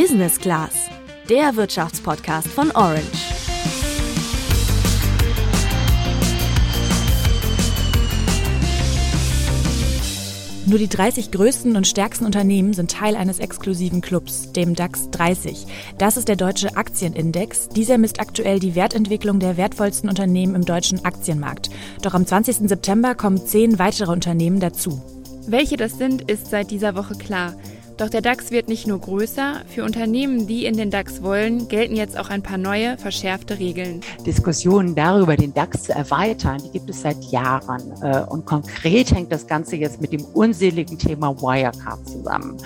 Business Class, der Wirtschaftspodcast von Orange. Nur die 30 größten und stärksten Unternehmen sind Teil eines exklusiven Clubs, dem DAX 30. Das ist der deutsche Aktienindex. Dieser misst aktuell die Wertentwicklung der wertvollsten Unternehmen im deutschen Aktienmarkt. Doch am 20. September kommen zehn weitere Unternehmen dazu. Welche das sind, ist seit dieser Woche klar. Doch der DAX wird nicht nur größer, für Unternehmen, die in den DAX wollen, gelten jetzt auch ein paar neue, verschärfte Regeln. Diskussionen darüber, den DAX zu erweitern, die gibt es seit Jahren. Äh, und konkret hängt das Ganze jetzt mit dem unseligen Thema Wirecard zusammen.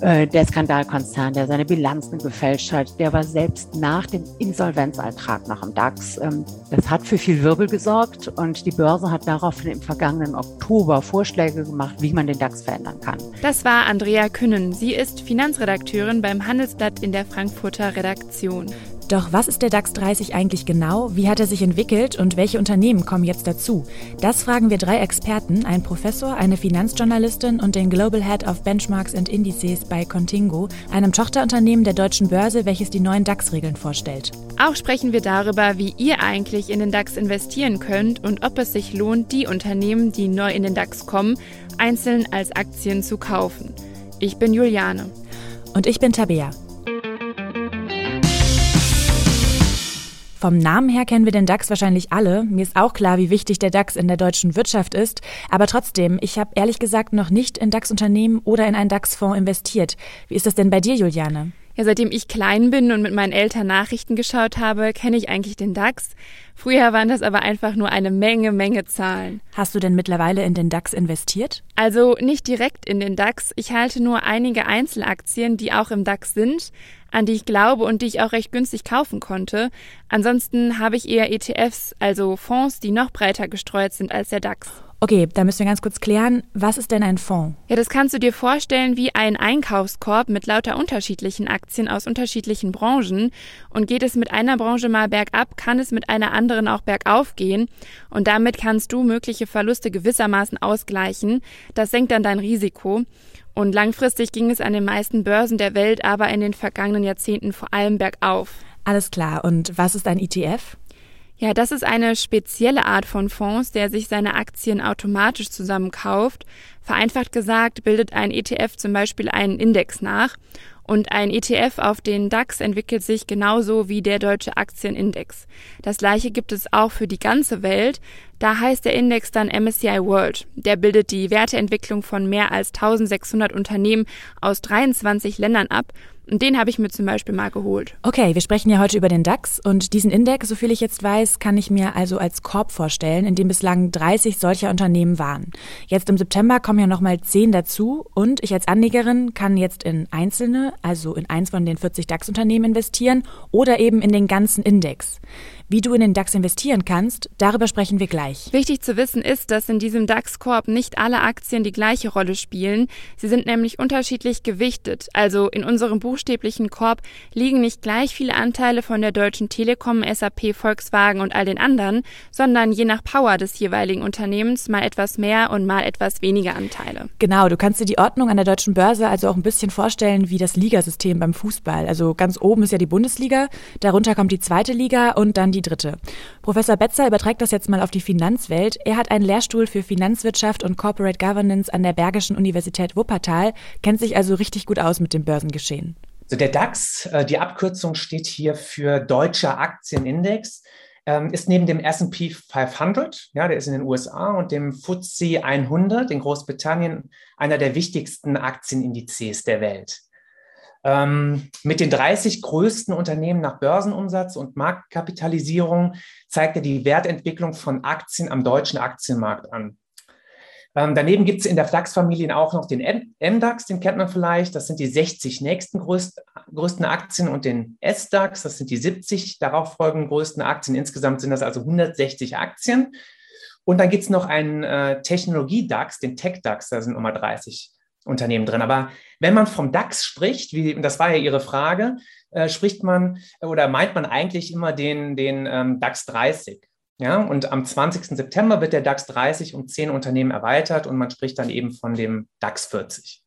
Äh, der Skandalkonzern, der seine Bilanzen gefälscht hat, der war selbst nach dem Insolvenzantrag nach dem DAX. Ähm, das hat für viel Wirbel gesorgt und die Börse hat daraufhin im vergangenen Oktober Vorschläge gemacht, wie man den DAX verändern kann. Das war Andrea Künnen. Sie ist Finanzredakteurin beim Handelsblatt in der Frankfurter Redaktion. Doch was ist der DAX 30 eigentlich genau? Wie hat er sich entwickelt und welche Unternehmen kommen jetzt dazu? Das fragen wir drei Experten, einen Professor, eine Finanzjournalistin und den Global Head of Benchmarks and Indices bei Contingo, einem Tochterunternehmen der deutschen Börse, welches die neuen DAX-Regeln vorstellt. Auch sprechen wir darüber, wie ihr eigentlich in den DAX investieren könnt und ob es sich lohnt, die Unternehmen, die neu in den DAX kommen, einzeln als Aktien zu kaufen. Ich bin Juliane. Und ich bin Tabea. Vom Namen her kennen wir den DAX wahrscheinlich alle. Mir ist auch klar, wie wichtig der DAX in der deutschen Wirtschaft ist. Aber trotzdem, ich habe ehrlich gesagt noch nicht in DAX-Unternehmen oder in einen DAX-Fonds investiert. Wie ist das denn bei dir, Juliane? Ja, seitdem ich klein bin und mit meinen Eltern Nachrichten geschaut habe, kenne ich eigentlich den DAX. Früher waren das aber einfach nur eine Menge, Menge Zahlen. Hast du denn mittlerweile in den DAX investiert? Also nicht direkt in den DAX. Ich halte nur einige Einzelaktien, die auch im DAX sind, an die ich glaube und die ich auch recht günstig kaufen konnte. Ansonsten habe ich eher ETFs, also Fonds, die noch breiter gestreut sind als der DAX. Okay, da müssen wir ganz kurz klären, was ist denn ein Fonds? Ja, das kannst du dir vorstellen wie ein Einkaufskorb mit lauter unterschiedlichen Aktien aus unterschiedlichen Branchen. Und geht es mit einer Branche mal bergab, kann es mit einer anderen auch bergauf gehen. Und damit kannst du mögliche Verluste gewissermaßen ausgleichen. Das senkt dann dein Risiko. Und langfristig ging es an den meisten Börsen der Welt aber in den vergangenen Jahrzehnten vor allem bergauf. Alles klar. Und was ist ein ETF? Ja, das ist eine spezielle Art von Fonds, der sich seine Aktien automatisch zusammenkauft. Vereinfacht gesagt bildet ein ETF zum Beispiel einen Index nach und ein ETF auf den DAX entwickelt sich genauso wie der deutsche Aktienindex. Das gleiche gibt es auch für die ganze Welt. Da heißt der Index dann MSCI World. Der bildet die Werteentwicklung von mehr als 1600 Unternehmen aus 23 Ländern ab und den habe ich mir zum Beispiel mal geholt. Okay, wir sprechen ja heute über den DAX und diesen Index, soviel ich jetzt weiß, kann ich mir also als Korb vorstellen, in dem bislang 30 solcher Unternehmen waren. Jetzt im September kommen ja nochmal 10 dazu und ich als Anlegerin kann jetzt in einzelne, also in eins von den 40 DAX-Unternehmen investieren oder eben in den ganzen Index. Wie du in den DAX investieren kannst, darüber sprechen wir gleich. Wichtig zu wissen ist, dass in diesem DAX-Korb nicht alle Aktien die gleiche Rolle spielen. Sie sind nämlich unterschiedlich gewichtet. Also in unserem buchstäblichen Korb liegen nicht gleich viele Anteile von der Deutschen Telekom, SAP, Volkswagen und all den anderen, sondern je nach Power des jeweiligen Unternehmens mal etwas mehr und mal etwas weniger Anteile. Genau, du kannst dir die Ordnung an der deutschen Börse also auch ein bisschen vorstellen wie das Ligasystem beim Fußball. Also ganz oben ist ja die Bundesliga, darunter kommt die zweite Liga und dann die die dritte. Professor Betzer überträgt das jetzt mal auf die Finanzwelt. Er hat einen Lehrstuhl für Finanzwirtschaft und Corporate Governance an der Bergischen Universität Wuppertal, kennt sich also richtig gut aus mit dem Börsengeschehen. Also der DAX, äh, die Abkürzung steht hier für Deutscher Aktienindex, ähm, ist neben dem S&P 500, ja, der ist in den USA, und dem FTSE 100 in Großbritannien einer der wichtigsten Aktienindizes der Welt. Ähm, mit den 30 größten Unternehmen nach Börsenumsatz und Marktkapitalisierung zeigt er die Wertentwicklung von Aktien am deutschen Aktienmarkt an. Ähm, daneben gibt es in der DAX-Familie auch noch den MDAX, den kennt man vielleicht. Das sind die 60 nächsten größt, größten Aktien und den SDAX, das sind die 70 darauf folgenden größten Aktien. Insgesamt sind das also 160 Aktien. Und dann gibt es noch einen äh, Technologie-DAX, den Tech-DAX, da sind nochmal 30 Unternehmen drin. Aber wenn man vom DAX spricht, wie, das war ja Ihre Frage, äh, spricht man oder meint man eigentlich immer den, den ähm, DAX 30. Ja, und am 20. September wird der DAX 30 um zehn Unternehmen erweitert und man spricht dann eben von dem DAX 40.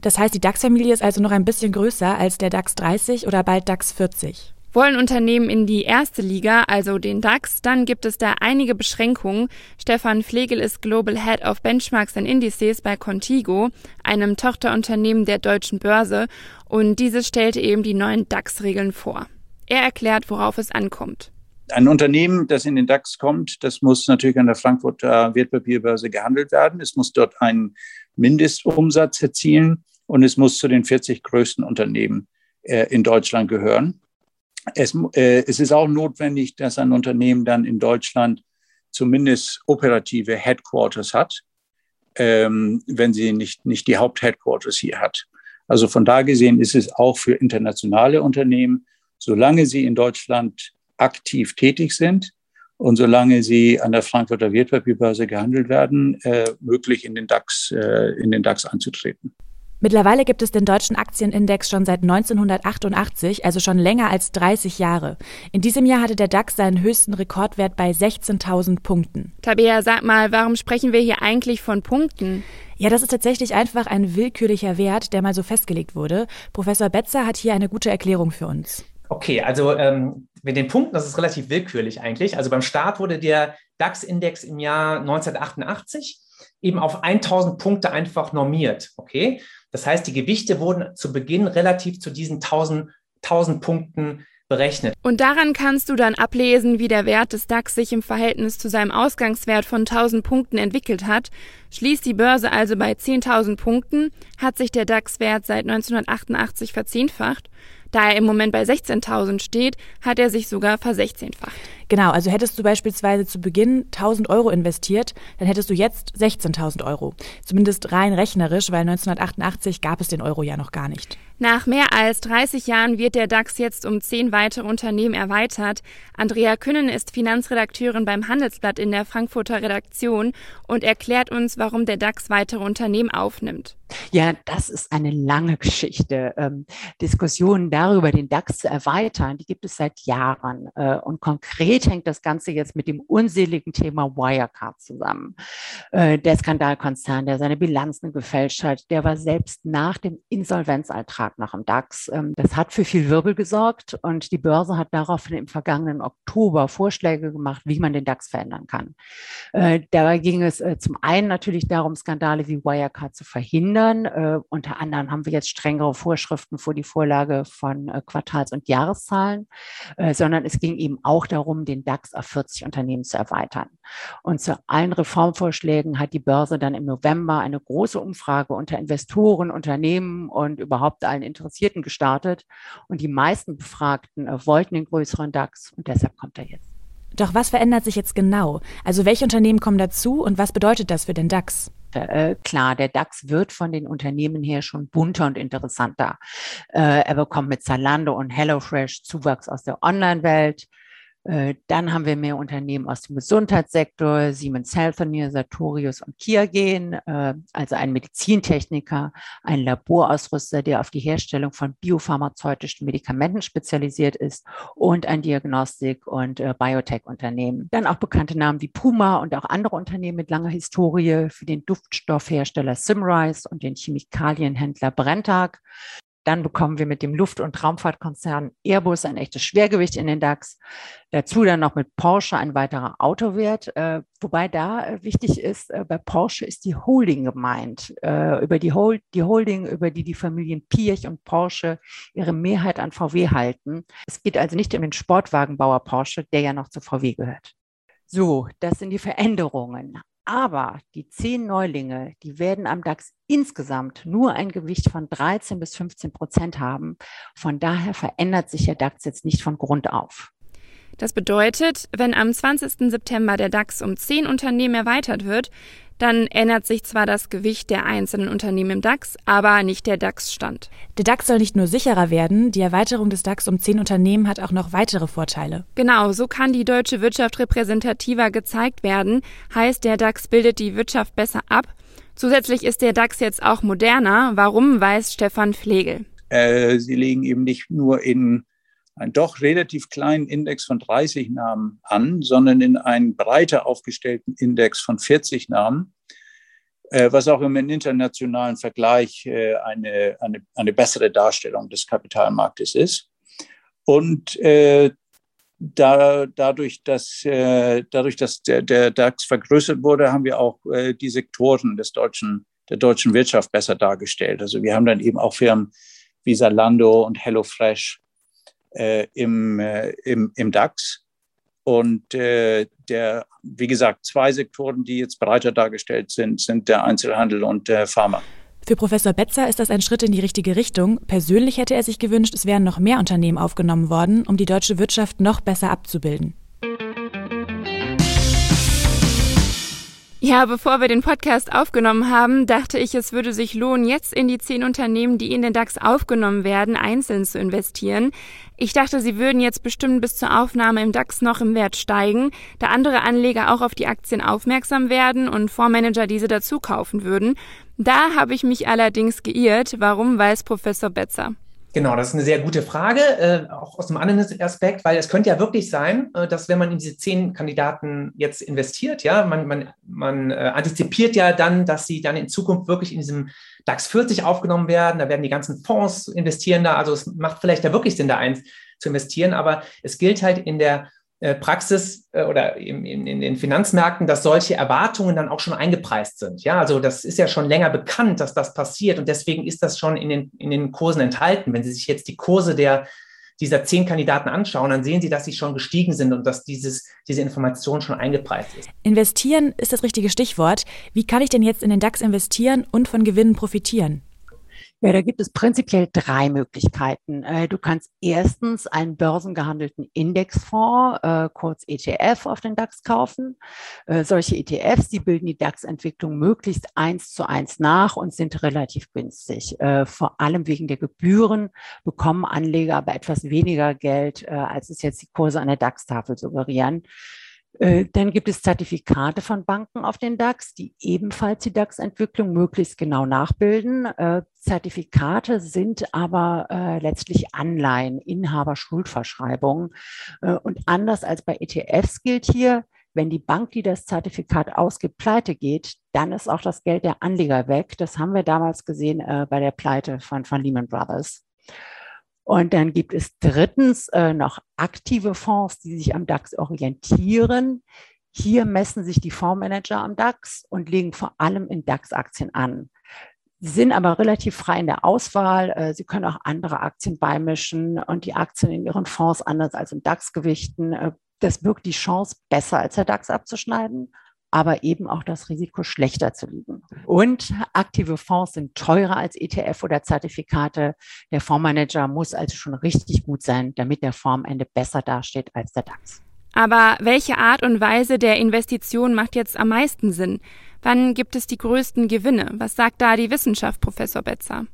Das heißt, die DAX-Familie ist also noch ein bisschen größer als der DAX 30 oder bald DAX 40. Wollen Unternehmen in die erste Liga, also den DAX, dann gibt es da einige Beschränkungen. Stefan Flegel ist Global Head of Benchmarks and Indices bei Contigo, einem Tochterunternehmen der deutschen Börse, und dieses stellte eben die neuen DAX-Regeln vor. Er erklärt, worauf es ankommt. Ein Unternehmen, das in den DAX kommt, das muss natürlich an der Frankfurter Wertpapierbörse gehandelt werden. Es muss dort einen Mindestumsatz erzielen und es muss zu den 40 größten Unternehmen äh, in Deutschland gehören. Es, äh, es ist auch notwendig, dass ein Unternehmen dann in Deutschland zumindest operative Headquarters hat, ähm, wenn sie nicht, nicht die Hauptheadquarters hier hat. Also von da gesehen ist es auch für internationale Unternehmen, solange sie in Deutschland aktiv tätig sind und solange sie an der Frankfurter Wertpapierbörse gehandelt werden, äh, möglich in den DAX, äh, in den DAX anzutreten. Mittlerweile gibt es den deutschen Aktienindex schon seit 1988, also schon länger als 30 Jahre. In diesem Jahr hatte der DAX seinen höchsten Rekordwert bei 16.000 Punkten. Tabea, sag mal, warum sprechen wir hier eigentlich von Punkten? Ja, das ist tatsächlich einfach ein willkürlicher Wert, der mal so festgelegt wurde. Professor Betzer hat hier eine gute Erklärung für uns. Okay, also ähm, mit den Punkten, das ist relativ willkürlich eigentlich. Also beim Start wurde der DAX-Index im Jahr 1988 eben auf 1000 Punkte einfach normiert. Okay, das heißt, die Gewichte wurden zu Beginn relativ zu diesen 1000, 1000 Punkten berechnet. Und daran kannst du dann ablesen, wie der Wert des DAX sich im Verhältnis zu seinem Ausgangswert von 1000 Punkten entwickelt hat. Schließt die Börse also bei 10.000 Punkten, hat sich der DAX-Wert seit 1988 verzehnfacht. Da er im Moment bei 16.000 steht, hat er sich sogar versechzehnfacht. Genau, also hättest du beispielsweise zu Beginn 1000 Euro investiert, dann hättest du jetzt 16.000 Euro. Zumindest rein rechnerisch, weil 1988 gab es den Euro ja noch gar nicht. Nach mehr als 30 Jahren wird der DAX jetzt um zehn weitere Unternehmen erweitert. Andrea Künnen ist Finanzredakteurin beim Handelsblatt in der Frankfurter Redaktion und erklärt uns, warum der DAX weitere Unternehmen aufnimmt. Ja, das ist eine lange Geschichte. Ähm, Diskussionen darüber, den DAX zu erweitern, die gibt es seit Jahren. Äh, und konkret hängt das Ganze jetzt mit dem unseligen Thema Wirecard zusammen. Äh, der Skandalkonzern, der seine Bilanzen gefälscht hat, der war selbst nach dem Insolvenzantrag nach dem DAX. Ähm, das hat für viel Wirbel gesorgt und die Börse hat daraufhin im vergangenen Oktober Vorschläge gemacht, wie man den DAX verändern kann. Äh, dabei ging es äh, zum einen natürlich darum, Skandale wie Wirecard zu verhindern unter anderem haben wir jetzt strengere Vorschriften vor die Vorlage von Quartals- und Jahreszahlen, sondern es ging eben auch darum, den DAX auf 40 Unternehmen zu erweitern. Und zu allen Reformvorschlägen hat die Börse dann im November eine große Umfrage unter Investoren, Unternehmen und überhaupt allen Interessierten gestartet. Und die meisten Befragten äh, wollten den größeren DAX und deshalb kommt er jetzt. Doch was verändert sich jetzt genau? Also welche Unternehmen kommen dazu und was bedeutet das für den DAX? Äh, klar, der DAX wird von den Unternehmen her schon bunter und interessanter. Äh, er bekommt mit Zalando und HelloFresh Zuwachs aus der Online-Welt. Äh, dann haben wir mehr Unternehmen aus dem Gesundheitssektor, Siemens Healthineers, Sartorius und Kiergen, äh, also ein Medizintechniker, ein Laborausrüster, der auf die Herstellung von biopharmazeutischen Medikamenten spezialisiert ist und ein Diagnostik- und äh, Biotech-Unternehmen. Dann auch bekannte Namen wie Puma und auch andere Unternehmen mit langer Historie für den Duftstoffhersteller Simrise und den Chemikalienhändler Brenntag. Dann bekommen wir mit dem Luft- und Raumfahrtkonzern Airbus ein echtes Schwergewicht in den DAX. Dazu dann noch mit Porsche ein weiterer Autowert. Äh, wobei da äh, wichtig ist, äh, bei Porsche ist die Holding gemeint. Äh, über die, Hol die Holding, über die die Familien Piech und Porsche ihre Mehrheit an VW halten. Es geht also nicht um den Sportwagenbauer Porsche, der ja noch zu VW gehört. So, das sind die Veränderungen. Aber die zehn Neulinge, die werden am DAX insgesamt nur ein Gewicht von 13 bis 15 Prozent haben. Von daher verändert sich der DAX jetzt nicht von Grund auf. Das bedeutet, wenn am 20. September der DAX um zehn Unternehmen erweitert wird, dann ändert sich zwar das Gewicht der einzelnen Unternehmen im DAX, aber nicht der DAX-Stand. Der DAX soll nicht nur sicherer werden, die Erweiterung des DAX um zehn Unternehmen hat auch noch weitere Vorteile. Genau, so kann die deutsche Wirtschaft repräsentativer gezeigt werden, heißt der DAX bildet die Wirtschaft besser ab. Zusätzlich ist der DAX jetzt auch moderner. Warum, weiß Stefan Flegel. Äh, sie legen eben nicht nur in einen doch relativ kleinen Index von 30 Namen an, sondern in einen breiter aufgestellten Index von 40 Namen. äh, was auch im internationalen Vergleich äh, eine, eine, eine bessere Darstellung des Kapitalmarktes ist. Und äh, da, dadurch, dass, äh, dadurch, dass der, der DAX vergrößert wurde, haben wir auch äh, die Sektoren des deutschen, der deutschen Wirtschaft besser dargestellt. Also wir haben dann eben auch Firmen wie Zalando und HelloFresh im, äh, im, im DAX. Und äh, der, wie gesagt, zwei Sektoren, die jetzt breiter dargestellt sind, sind der Einzelhandel und der Pharma. Für Professor Betzer ist das ein Schritt in die richtige Richtung. Persönlich hätte er sich gewünscht, es wären noch mehr Unternehmen aufgenommen worden, um die deutsche Wirtschaft noch besser abzubilden. Ja, bevor wir den Podcast aufgenommen haben, dachte ich, es würde sich lohnen, jetzt in die zehn Unternehmen, die in den DAX aufgenommen werden, einzeln zu investieren. Ich dachte, sie würden jetzt bestimmt bis zur Aufnahme im DAX noch im Wert steigen, da andere Anleger auch auf die Aktien aufmerksam werden und Fondsmanager diese dazu kaufen würden. Da habe ich mich allerdings geirrt. Warum weiß Professor Betzer? Genau, das ist eine sehr gute Frage, äh, auch aus einem anderen Aspekt, weil es könnte ja wirklich sein, äh, dass wenn man in diese zehn Kandidaten jetzt investiert, ja, man, man, man äh, antizipiert ja dann, dass sie dann in Zukunft wirklich in diesem DAX 40 aufgenommen werden, da werden die ganzen Fonds investieren da, also es macht vielleicht da wirklich Sinn, da eins zu investieren, aber es gilt halt in der Praxis äh, oder in, in, in, den Finanzmärkten, dass solche Erwartungen dann auch schon eingepreist sind. Ja, also das ist ja schon länger bekannt, dass das passiert und deswegen ist das schon in den, in den Kursen enthalten. Wenn Sie sich jetzt die Kurse der dieser zehn Kandidaten anschauen, dann sehen Sie, dass sie schon gestiegen sind und dass dieses, diese Information schon eingepreist ist. Investieren ist das richtige Stichwort. Wie kann ich denn jetzt in den DAX investieren und von Gewinnen profitieren? Ja, da gibt es prinzipiell drei Möglichkeiten. Äh, du kannst erstens einen börsengehandelten Indexfonds, äh, kurz ETF, auf den DAX kaufen. Äh, solche ETFs, die bilden die DAX-Entwicklung möglichst eins zu eins nach und sind relativ günstig. Vor allem wegen der Gebühren bekommen Anleger aber etwas weniger Geld, als es jetzt die Kurse an der DAX-Tafel suggerieren. Äh, dann gibt es Zertifikate von Banken auf den DAX, die ebenfalls die DAX-Entwicklung möglichst genau nachbilden. Äh, Zertifikate sind aber äh, letztlich Anleihen, Inhaberschuldverschreibungen. und anders als bei ETFs gilt hier, wenn die Bank, die das Zertifikat ausgibt, pleite geht, dann ist auch das Geld der Anleger weg. Das haben wir damals gesehen bei der Pleite von, von Lehman Brothers. Und dann gibt es drittens äh, noch aktive Fonds, die sich am DAX orientieren. Hier messen sich die Fondsmanager am DAX und legen vor allem in DAX-Aktien an. Sie sind aber relativ frei in der Auswahl. Äh, Sie können auch andere Aktien beimischen und die Aktien in Ihren Fonds anders als im DAX gewichten. Äh, das birgt die Chance, besser als der DAX abzuschneiden aber eben auch das Risiko schlechter zu liegen. Und aktive Fonds sind teurer als ETF oder Zertifikate. Der Fondsmanager muss also schon richtig gut sein, damit der Fonds am Ende besser dasteht als der DAX. Aber welche Art und Weise der Investition macht jetzt am meisten Sinn? Wann gibt es die größten Gewinne? Was sagt da die Wissenschaft, Professor Betzer?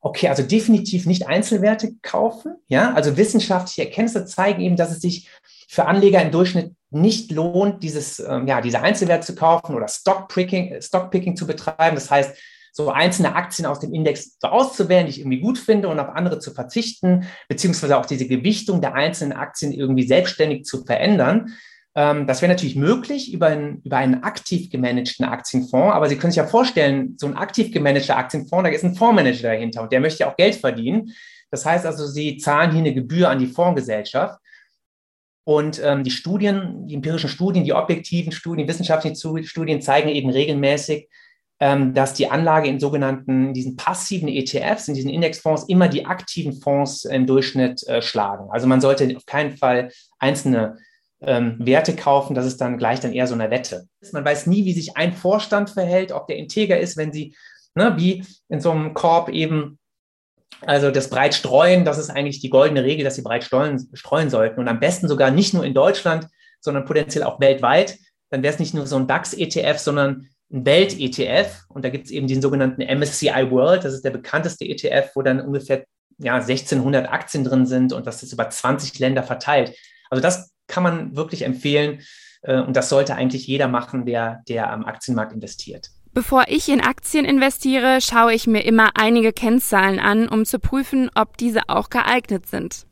Okay, also definitiv nicht Einzelwerte kaufen. Ja, also wissenschaftliche Erkenntnisse zeigen eben, dass es sich für Anleger im Durchschnitt nicht lohnt, dieses, ähm, ja, diese Einzelwerte zu kaufen oder Stockpicking, Stockpicking zu betreiben. Das heißt, so einzelne Aktien aus dem Index so auszuwählen, die ich irgendwie gut finde und auf andere zu verzichten, beziehungsweise auch diese Gewichtung der einzelnen Aktien irgendwie selbstständig zu verändern. Ähm, das wäre natürlich möglich über einen, über einen aktiv gemanagten Aktienfonds, aber Sie können sich ja vorstellen, so ein aktiv gemanagter Aktienfonds, da ist ein Fondsmanager dahinter und der möchte ja auch Geld verdienen. Das heißt also, Sie zahlen hier eine Gebühr an die Fondsgesellschaft. Und ähm, die Studien, die empirischen Studien, die objektiven Studien, die wissenschaftlichen Studien zeigen eben regelmäßig, ähm, dass die Anlage in sogenannten, diesen passiven ETFs, in diesen Indexfonds, immer die aktiven Fonds im Durchschnitt äh, schlagen. Also man sollte auf keinen Fall einzelne ähm, Werte kaufen, das ist dann gleich dann eher so eine Wette. Man weiß nie, wie sich ein Vorstand verhält, ob der integer ist, wenn sie, ne, wie in so einem Korb eben also das breit streuen, das ist eigentlich die goldene Regel, dass sie breit streuen, streuen sollten. Und am besten sogar nicht nur in Deutschland, sondern potenziell auch weltweit. Dann wäre es nicht nur so ein DAX-ETF, sondern ein Welt-ETF. Und da gibt es eben den sogenannten MSCI World. Das ist der bekannteste ETF, wo dann ungefähr ja, 1600 Aktien drin sind und das ist über 20 Länder verteilt. Also das kann man wirklich empfehlen. Äh, und das sollte eigentlich jeder machen, der, der am Aktienmarkt investiert. Bevor ich in Aktien investiere, schaue ich mir immer einige Kennzahlen an, um zu prüfen, ob diese auch geeignet sind.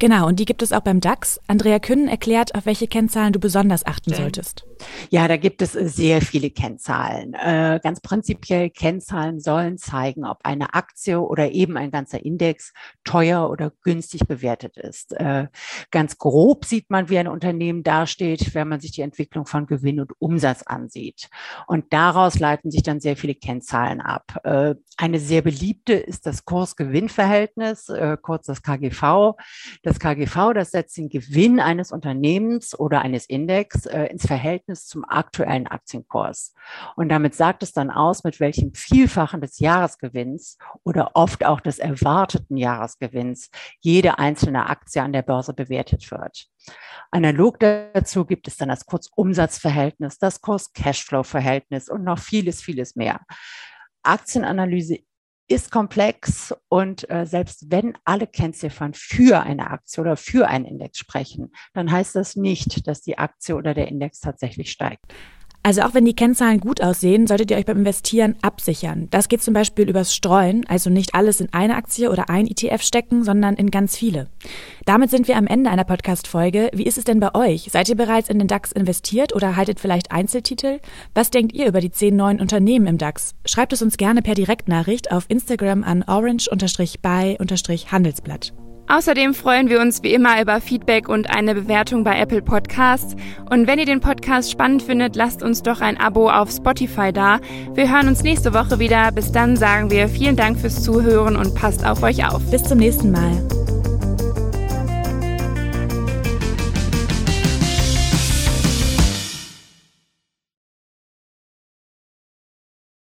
Genau, und die gibt es auch beim DAX. Andrea Kühn erklärt, auf welche Kennzahlen du besonders achten solltest. Ja, da gibt es sehr viele Kennzahlen. Äh, ganz prinzipiell Kennzahlen sollen zeigen, ob eine Aktie oder eben ein ganzer Index teuer oder günstig bewertet ist. Äh, ganz grob sieht man, wie ein Unternehmen dasteht, wenn man sich die Entwicklung von Gewinn und Umsatz ansieht. Und daraus leiten sich dann sehr viele Kennzahlen ab. Äh, eine sehr beliebte ist das Kurs-Gewinn-Verhältnis, äh, kurz das KGV. Das KGV, das setzt den Gewinn eines Unternehmens oder eines Index äh, ins Verhältnis zum aktuellen Aktienkurs. Und damit sagt es dann aus, mit welchem Vielfachen des Jahresgewinns oder oft auch des erwarteten Jahresgewinns jede einzelne Aktie an der Börse bewertet wird. Analog dazu gibt es dann das Kurzumsatzverhältnis, das Kurs-Cashflow-Verhältnis und noch vieles, vieles mehr. Aktienanalyse ist komplex und äh, selbst wenn alle Kennziffern für eine Aktie oder für einen Index sprechen, dann heißt das nicht, dass die Aktie oder der Index tatsächlich steigt. Also auch wenn die Kennzahlen gut aussehen, solltet ihr euch beim Investieren absichern. Das geht zum Beispiel übers Streuen, also nicht alles in eine Aktie oder ein ETF stecken, sondern in ganz viele. Damit sind wir am Ende einer Podcast-Folge. Wie ist es denn bei euch? Seid ihr bereits in den DAX investiert oder haltet vielleicht Einzeltitel? Was denkt ihr über die zehn neuen Unternehmen im DAX? Schreibt es uns gerne per Direktnachricht auf Instagram an orange-by-handelsblatt. Außerdem freuen wir uns wie immer über Feedback und eine Bewertung bei Apple Podcasts. Und wenn ihr den Podcast spannend findet, lasst uns doch ein Abo auf Spotify da. Wir hören uns nächste Woche wieder. Bis dann sagen wir vielen Dank fürs Zuhören und passt auf euch auf. Bis zum nächsten Mal.